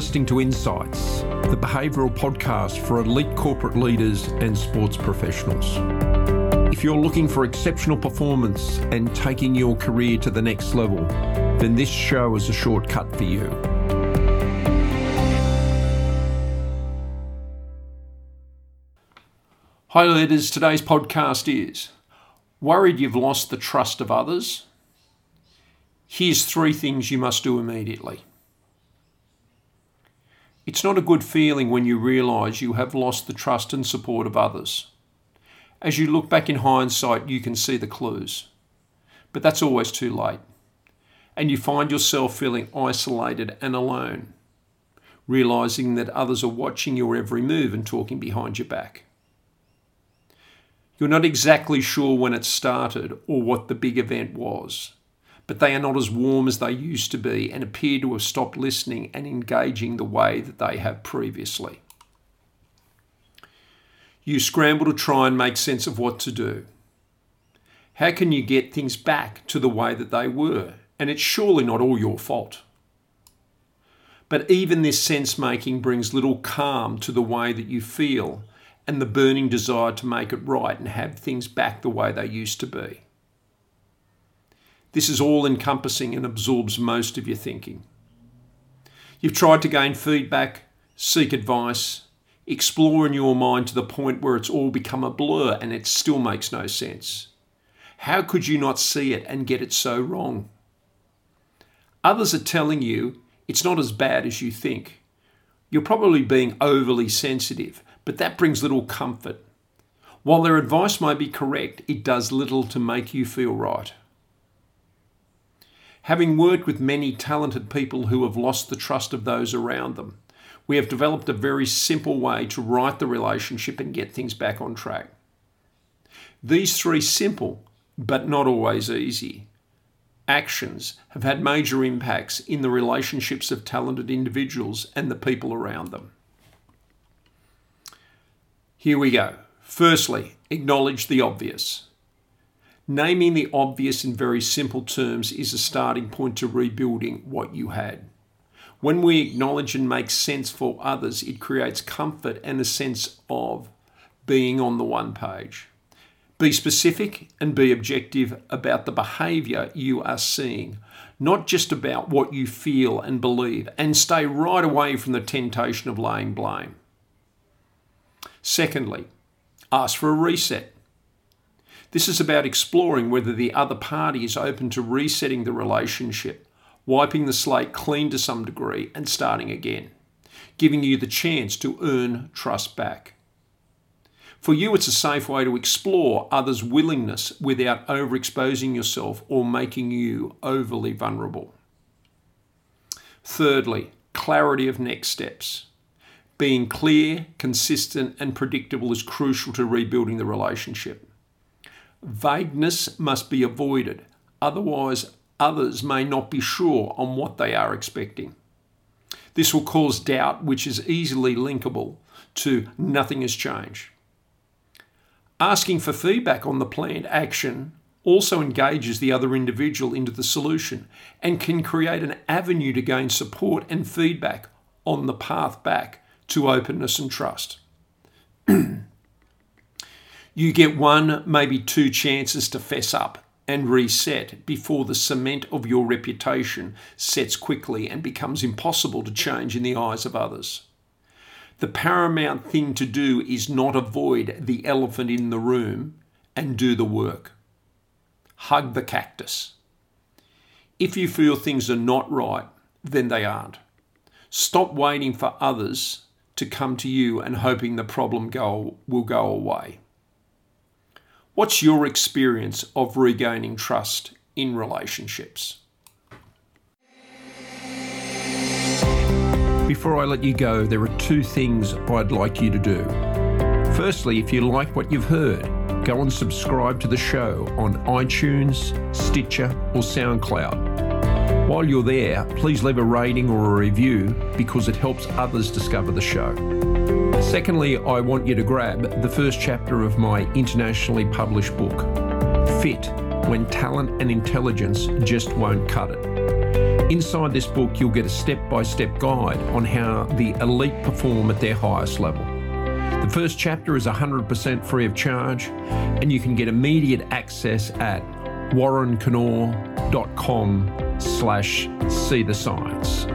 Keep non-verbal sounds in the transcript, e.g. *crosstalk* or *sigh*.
listening to Insights, the behavioural podcast for elite corporate leaders and sports professionals. If you're looking for exceptional performance and taking your career to the next level, then this show is a shortcut for you. Hi, leaders. Today's podcast is Worried you've lost the trust of others? Here's three things you must do immediately. It's not a good feeling when you realise you have lost the trust and support of others. As you look back in hindsight, you can see the clues. But that's always too late. And you find yourself feeling isolated and alone, realising that others are watching your every move and talking behind your back. You're not exactly sure when it started or what the big event was, but they are not as warm as they used to be and appear to have stopped listening and engaging the way that they have previously. You scramble to try and make sense of what to do. How can you get things back to the way that they were? And it's surely not all your fault. But even this sense making brings little calm to the way that you feel and the burning desire to make it right and have things back the way they used to be. This is all encompassing and absorbs most of your thinking. You've tried to gain feedback, seek advice, explore in your mind to the point where it's all become a blur and it still makes no sense. How could you not see it and get it so wrong? Others are telling you it's not as bad as you think. You're probably being overly sensitive but that brings little comfort. While their advice may be correct, it does little to make you feel right. Having worked with many talented people who have lost the trust of those around them, we have developed a very simple way to right the relationship and get things back on track. These three simple, but not always easy, actions have had major impacts in the relationships of talented individuals and the people around them. Here we go. Firstly, acknowledge the obvious. Naming the obvious in very simple terms is a starting point to rebuilding what you had. When we acknowledge and make sense for others, it creates comfort and a sense of being on the one page. Be specific and be objective about the behaviour you are seeing, not just about what you feel and believe, and stay right away from the temptation of laying blame. Secondly, ask for a reset. This is about exploring whether the other party is open to resetting the relationship, wiping the slate clean to some degree, and starting again, giving you the chance to earn trust back. For you, it's a safe way to explore others' willingness without overexposing yourself or making you overly vulnerable. Thirdly, clarity of next steps. Being clear, consistent, and predictable is crucial to rebuilding the relationship. Vagueness must be avoided, otherwise, others may not be sure on what they are expecting. This will cause doubt, which is easily linkable to nothing has changed. Asking for feedback on the planned action also engages the other individual into the solution and can create an avenue to gain support and feedback on the path back to openness and trust. *clears throat* you get one, maybe two chances to fess up and reset before the cement of your reputation sets quickly and becomes impossible to change in the eyes of others. The paramount thing to do is not avoid the elephant in the room and do the work. Hug the cactus. If you feel things are not right, then they aren't. Stop waiting for others to come to you and hoping the problem go, will go away. What's your experience of regaining trust in relationships? Before I let you go, there are two things I'd like you to do. Firstly, if you like what you've heard, go and subscribe to the show on iTunes, Stitcher, or SoundCloud while you're there, please leave a rating or a review because it helps others discover the show. Secondly, I want you to grab the first chapter of my internationally published book, Fit When Talent and Intelligence Just Won't Cut It. Inside this book, you'll get a step by step guide on how the elite perform at their highest level. The first chapter is 100% free of charge, and you can get immediate access at warrenkennaugh.com slash see the science.